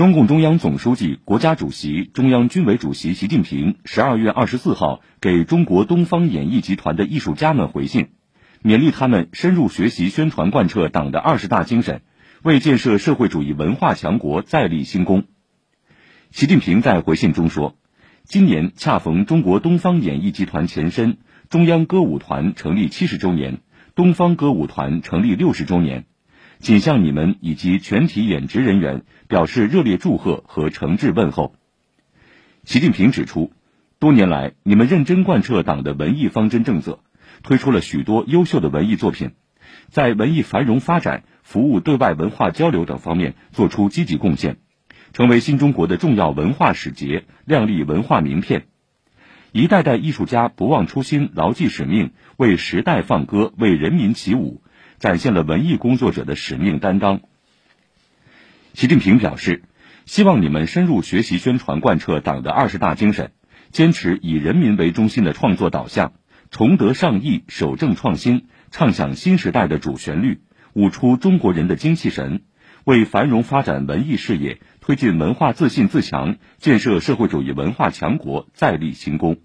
中共中央总书记、国家主席、中央军委主席习近平十二月二十四号给中国东方演艺集团的艺术家们回信，勉励他们深入学习、宣传、贯彻党的二十大精神，为建设社会主义文化强国再立新功。习近平在回信中说：“今年恰逢中国东方演艺集团前身中央歌舞团成立七十周年，东方歌舞团成立六十周年。”仅向你们以及全体演职人员表示热烈祝贺和诚挚问候。习近平指出，多年来你们认真贯彻党的文艺方针政策，推出了许多优秀的文艺作品，在文艺繁荣发展、服务对外文化交流等方面做出积极贡献，成为新中国的重要文化使节，亮丽文化名片。一代代艺术家不忘初心，牢记使命，为时代放歌，为人民起舞。展现了文艺工作者的使命担当。习近平表示，希望你们深入学习、宣传、贯彻党的二十大精神，坚持以人民为中心的创作导向，崇德尚义、守正创新，唱响新时代的主旋律，舞出中国人的精气神，为繁荣发展文艺事业、推进文化自信自强、建设社会主义文化强国再立新功。